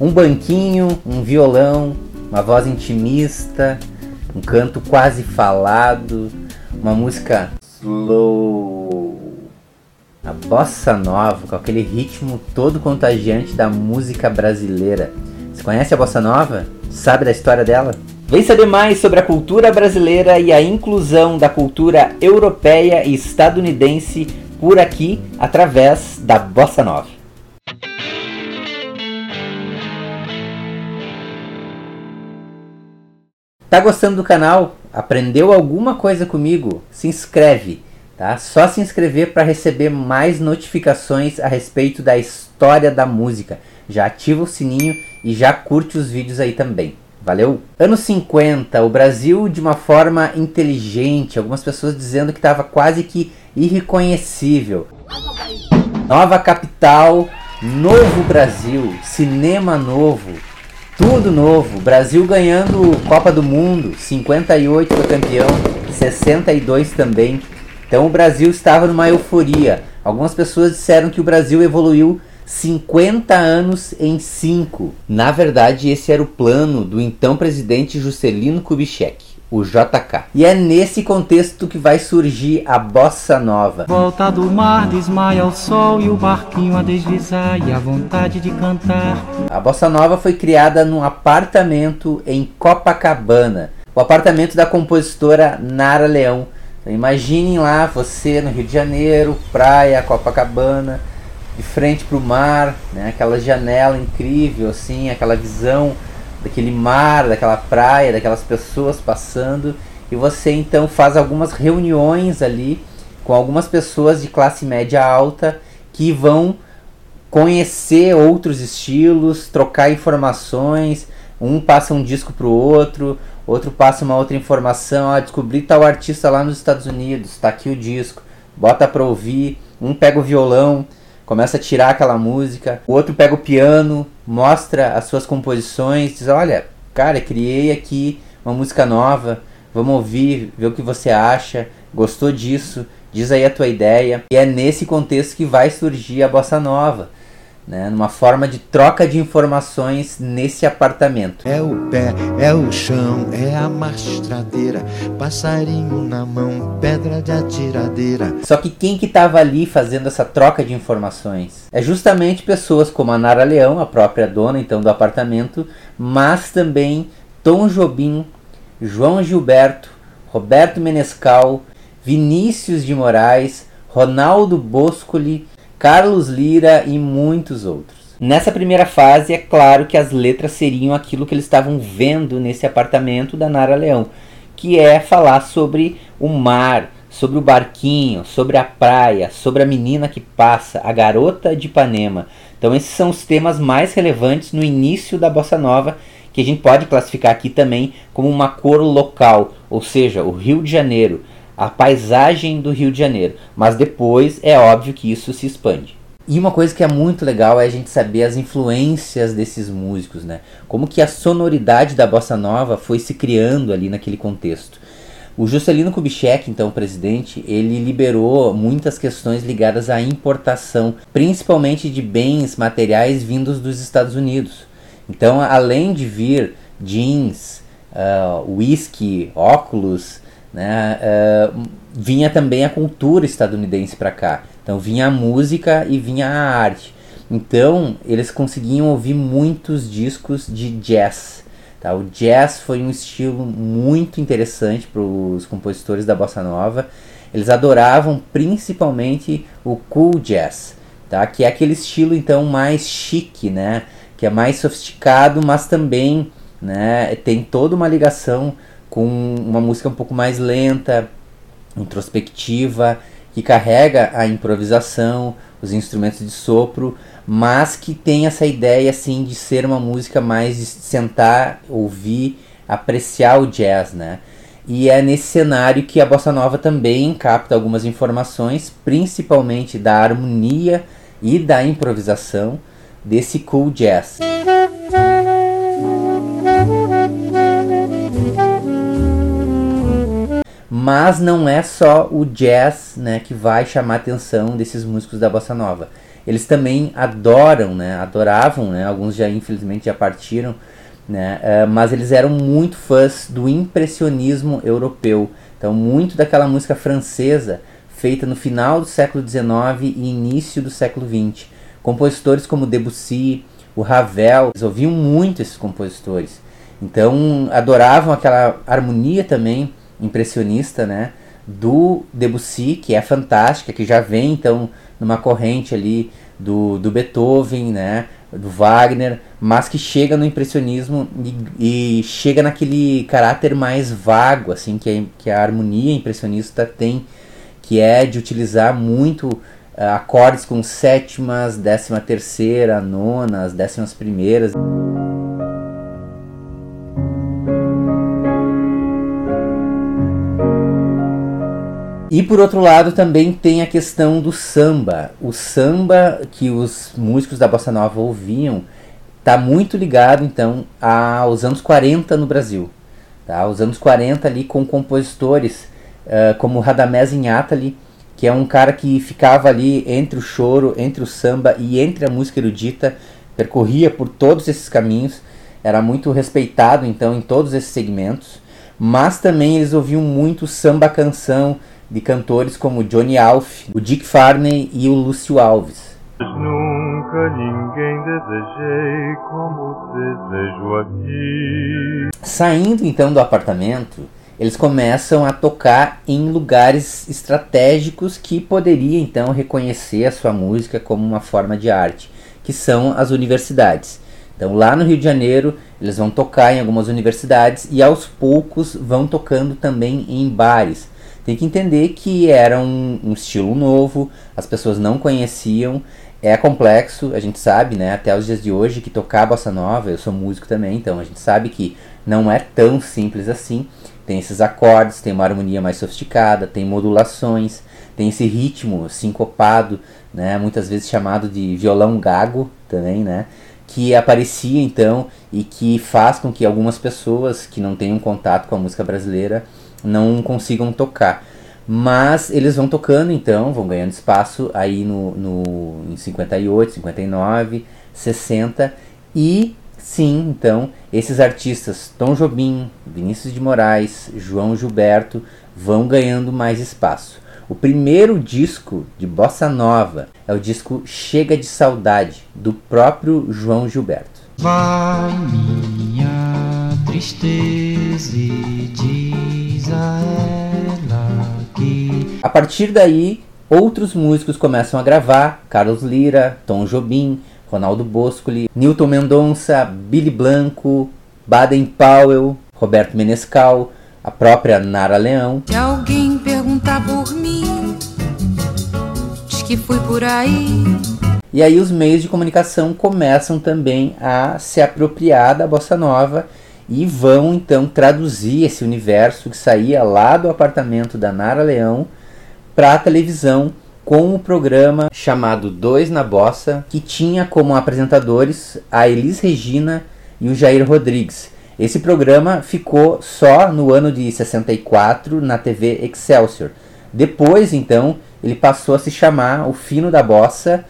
Um banquinho, um violão, uma voz intimista, um canto quase falado, uma música slow. A bossa nova, com aquele ritmo todo contagiante da música brasileira. Você conhece a bossa nova? Sabe da história dela? Vem saber mais sobre a cultura brasileira e a inclusão da cultura europeia e estadunidense por aqui através da bossa nova. Tá gostando do canal? Aprendeu alguma coisa comigo? Se inscreve, tá? Só se inscrever para receber mais notificações a respeito da história da música. Já ativa o sininho e já curte os vídeos aí também. Valeu? Anos 50, o Brasil de uma forma inteligente, algumas pessoas dizendo que estava quase que irreconhecível. Nova capital, novo Brasil, cinema novo, tudo novo. Brasil ganhando Copa do Mundo. 58 foi campeão, 62 também. Então o Brasil estava numa euforia. Algumas pessoas disseram que o Brasil evoluiu 50 anos em 5. Na verdade, esse era o plano do então presidente Juscelino Kubitschek o JK. E é nesse contexto que vai surgir a bossa nova. Volta do mar, desmaia o sol e o barquinho a deslizar e a vontade de cantar. A bossa nova foi criada num apartamento em Copacabana, o apartamento da compositora Nara Leão. Então, imaginem lá você no Rio de Janeiro, praia, Copacabana, de frente para o mar, né? aquela janela incrível assim, aquela visão daquele mar, daquela praia, daquelas pessoas passando, e você então faz algumas reuniões ali com algumas pessoas de classe média alta que vão conhecer outros estilos, trocar informações, um passa um disco pro outro, outro passa uma outra informação, ah, descobri tal artista lá nos Estados Unidos, está aqui o disco, bota para ouvir, um pega o violão, começa a tirar aquela música, o outro pega o piano, mostra as suas composições, diz: Olha, cara, criei aqui uma música nova, vamos ouvir, ver o que você acha, gostou disso, diz aí a tua ideia. E é nesse contexto que vai surgir a bossa nova né, numa forma de troca de informações nesse apartamento. É o pé, é o chão, é a mastradeira, passarinho na mão, pedra de atiradeira. Só que quem que estava ali fazendo essa troca de informações? É justamente pessoas como a Nara Leão, a própria dona então do apartamento, mas também Tom Jobim, João Gilberto, Roberto Menescal, Vinícius de Moraes, Ronaldo Boscoli, Carlos Lira e muitos outros. Nessa primeira fase, é claro que as letras seriam aquilo que eles estavam vendo nesse apartamento da Nara Leão, que é falar sobre o mar, sobre o barquinho, sobre a praia, sobre a menina que passa, a garota de Ipanema. Então esses são os temas mais relevantes no início da bossa nova, que a gente pode classificar aqui também como uma cor local, ou seja, o Rio de Janeiro a paisagem do Rio de Janeiro. Mas depois é óbvio que isso se expande. E uma coisa que é muito legal é a gente saber as influências desses músicos, né? Como que a sonoridade da bossa nova foi se criando ali naquele contexto. O Juscelino Kubitschek, então presidente, ele liberou muitas questões ligadas à importação, principalmente de bens materiais vindos dos Estados Unidos. Então, além de vir jeans, uh, whisky, óculos, né, uh, vinha também a cultura estadunidense para cá. Então vinha a música e vinha a arte. Então eles conseguiam ouvir muitos discos de jazz. Tá? O jazz foi um estilo muito interessante para os compositores da bossa nova. Eles adoravam principalmente o cool jazz, tá? que é aquele estilo então mais chique, né? que é mais sofisticado, mas também né, tem toda uma ligação com uma música um pouco mais lenta, introspectiva, que carrega a improvisação, os instrumentos de sopro, mas que tem essa ideia assim de ser uma música mais de sentar, ouvir, apreciar o jazz, né? E é nesse cenário que a bossa nova também capta algumas informações, principalmente da harmonia e da improvisação desse cool jazz. Mas não é só o jazz né, que vai chamar a atenção desses músicos da bossa nova. eles também adoram, né? Adoravam, né? Alguns já infelizmente já partiram, né? Uh, mas eles eram muito fãs do impressionismo europeu. Então, muito daquela música francesa feita no final do século XIX e início do século XX. Compositores como Debussy, o Ravel, eles ouviam muito esses compositores. Então, adoravam aquela harmonia também impressionista, né? Do Debussy, que é fantástica, que já vem então numa corrente ali do, do Beethoven, né? do Wagner, mas que chega no impressionismo e, e, chega naquele caráter mais vago, assim, que, a, que a harmonia impressionista tem, que é de utilizar muito uh, acordes com sétimas, décima terceira, nonas, décimas primeiras. E por outro lado também tem a questão do samba. O samba que os músicos da bossa nova ouviam está muito ligado então aos anos 40 no Brasil. Tá? Os anos 40 ali com compositores uh, como Radamés Inhatali, que é um cara que ficava ali entre o choro, entre o samba e entre a música erudita, percorria por todos esses caminhos, era muito respeitado então em todos esses segmentos, mas também eles ouviam muito samba canção, de cantores como Johnny Alf, o Dick Farney e o Lúcio Alves. Nunca ninguém desejei como desejo. Saindo então do apartamento, eles começam a tocar em lugares estratégicos que poderia então reconhecer a sua música como uma forma de arte, que são as universidades. Então lá no Rio de Janeiro eles vão tocar em algumas universidades e aos poucos vão tocando também em bares tem que entender que era um, um estilo novo, as pessoas não conheciam, é complexo, a gente sabe, né, até os dias de hoje, que tocar bossa nova, eu sou músico também, então a gente sabe que não é tão simples assim. Tem esses acordes, tem uma harmonia mais sofisticada, tem modulações, tem esse ritmo sincopado, né, muitas vezes chamado de violão gago também, né, que aparecia então e que faz com que algumas pessoas que não tenham contato com a música brasileira não consigam tocar. Mas eles vão tocando então, vão ganhando espaço aí no, no, em 58, 59, 60 e sim, então, esses artistas Tom Jobim, Vinícius de Moraes, João Gilberto vão ganhando mais espaço. O primeiro disco de bossa nova é o disco Chega de Saudade, do próprio João Gilberto. Minha tristeza e a que. A partir daí, outros músicos começam a gravar: Carlos Lira, Tom Jobim, Ronaldo Boscoli, Newton Mendonça, Billy Blanco, Baden Powell, Roberto Menescal, a própria Nara Leão. Se alguém perguntar por mim, diz que fui por aí. E aí os meios de comunicação começam também a se apropriar da bossa nova e vão então traduzir esse universo que saía lá do apartamento da Nara Leão para a televisão com o programa chamado Dois na Bossa, que tinha como apresentadores a Elis Regina e o Jair Rodrigues. Esse programa ficou só no ano de 64 na TV Excelsior. Depois, então, ele passou a se chamar O Fino da Bossa,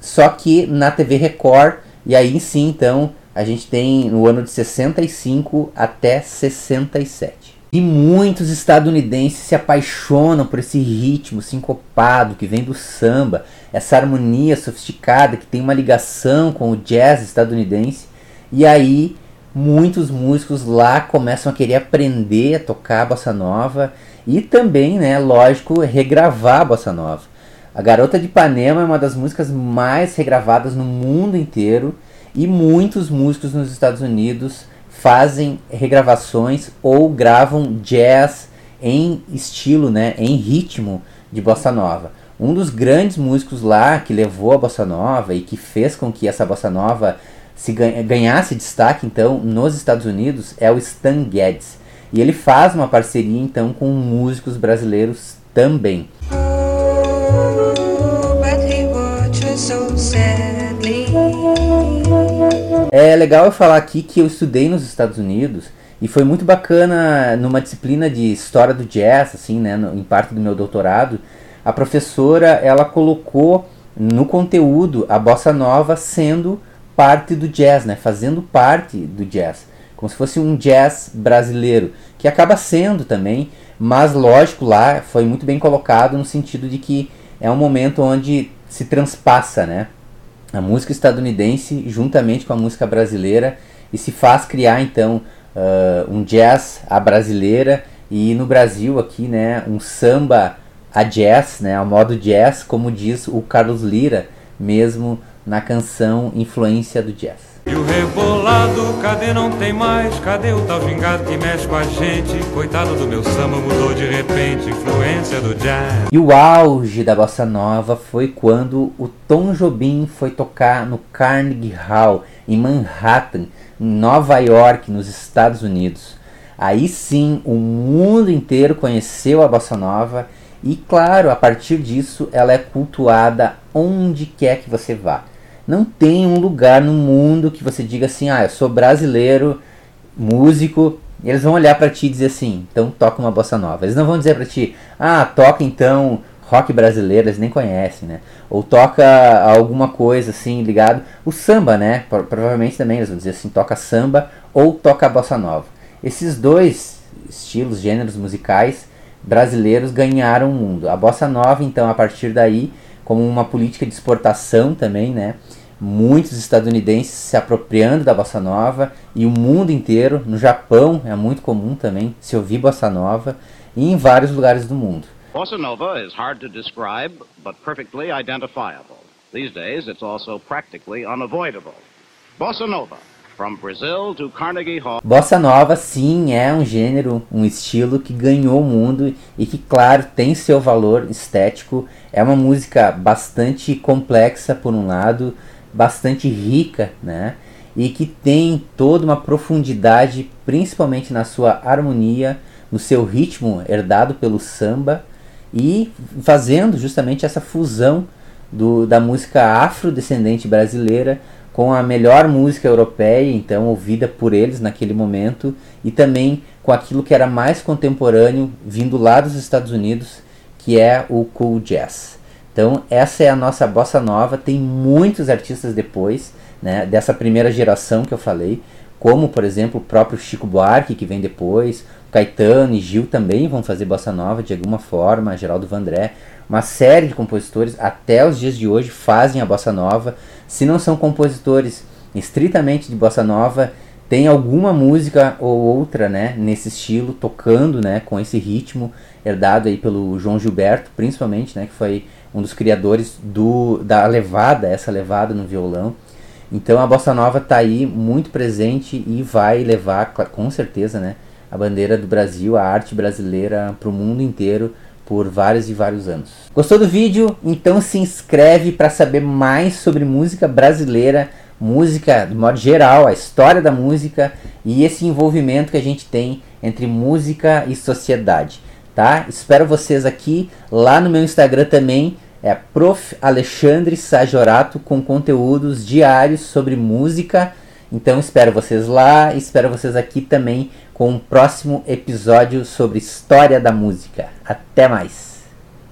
só que na TV Record, e aí sim, então, a gente tem no ano de 65 até 67. E muitos estadunidenses se apaixonam por esse ritmo sincopado que vem do samba, essa harmonia sofisticada que tem uma ligação com o jazz estadunidense. E aí muitos músicos lá começam a querer aprender a tocar a bossa nova e também, né, lógico, regravar a bossa nova. A Garota de Ipanema é uma das músicas mais regravadas no mundo inteiro e muitos músicos nos Estados Unidos fazem regravações ou gravam jazz em estilo, né, em ritmo de bossa nova. Um dos grandes músicos lá que levou a bossa nova e que fez com que essa bossa nova se ganhasse destaque então nos Estados Unidos é o Stan Getz. E ele faz uma parceria então com músicos brasileiros também. É legal eu falar aqui que eu estudei nos Estados Unidos e foi muito bacana numa disciplina de história do jazz, assim, né, no, em parte do meu doutorado, a professora ela colocou no conteúdo a bossa nova sendo parte do jazz, né? Fazendo parte do jazz, como se fosse um jazz brasileiro, que acaba sendo também, mas lógico lá foi muito bem colocado no sentido de que é um momento onde se transpassa, né? A música estadunidense juntamente com a música brasileira e se faz criar então uh, um jazz à brasileira e no Brasil aqui, né, um samba a jazz, né, ao modo jazz, como diz o Carlos Lira, mesmo na canção Influência do Jazz. E o rebolado, cadê não tem mais? Cadê o tal gingado que mexe com a gente? Coitado do meu samba, mudou de repente, influência do jazz. E o auge da bossa nova foi quando o Tom Jobim foi tocar no Carnegie Hall, em Manhattan, em Nova York, nos Estados Unidos. Aí sim, o mundo inteiro conheceu a bossa nova e, claro, a partir disso, ela é cultuada onde quer que você vá. Não tem um lugar no mundo que você diga assim: "Ah, eu sou brasileiro, músico", e eles vão olhar para ti e dizer assim: "Então toca uma bossa nova". Eles não vão dizer para ti: "Ah, toca então rock brasileiro", eles nem conhecem, né? Ou toca alguma coisa assim ligado o samba, né? Provavelmente também eles vão dizer assim: "Toca samba" ou "Toca bossa nova". Esses dois estilos, gêneros musicais brasileiros ganharam o mundo. A bossa nova, então, a partir daí, como uma política de exportação também, né? Muitos estadunidenses se apropriando da bossa nova e o mundo inteiro, no Japão é muito comum também se ouvir bossa nova e em vários lugares do mundo. Bossa nova is hard to describe, but perfectly identifiable. These days it's also practically unavoidable. Bossa nova From Brazil to Carnegie Hall. Bossa nova, sim, é um gênero, um estilo que ganhou o mundo e que, claro, tem seu valor estético. É uma música bastante complexa, por um lado, bastante rica, né? E que tem toda uma profundidade, principalmente na sua harmonia, no seu ritmo herdado pelo samba e fazendo justamente essa fusão do, da música afrodescendente brasileira com a melhor música europeia, então ouvida por eles naquele momento, e também com aquilo que era mais contemporâneo vindo lá dos Estados Unidos, que é o cool jazz. Então essa é a nossa bossa nova, tem muitos artistas depois, né, dessa primeira geração que eu falei, como por exemplo o próprio Chico Buarque que vem depois, Caetano e Gil também vão fazer bossa nova de alguma forma, Geraldo Vandré, uma série de compositores até os dias de hoje fazem a bossa nova. Se não são compositores estritamente de bossa nova, tem alguma música ou outra, né, nesse estilo tocando, né, com esse ritmo herdado aí pelo João Gilberto, principalmente, né, que foi um dos criadores do da levada, essa levada no violão. Então a bossa nova está aí muito presente e vai levar com certeza, né, a bandeira do Brasil, a arte brasileira para o mundo inteiro por vários e vários anos. Gostou do vídeo? Então se inscreve para saber mais sobre música brasileira, música de modo geral, a história da música e esse envolvimento que a gente tem entre música e sociedade, tá? Espero vocês aqui lá no meu Instagram também, é Prof Alexandre Sajorato com conteúdos diários sobre música. Então espero vocês lá, espero vocês aqui também com um próximo episódio sobre história da música. Até mais!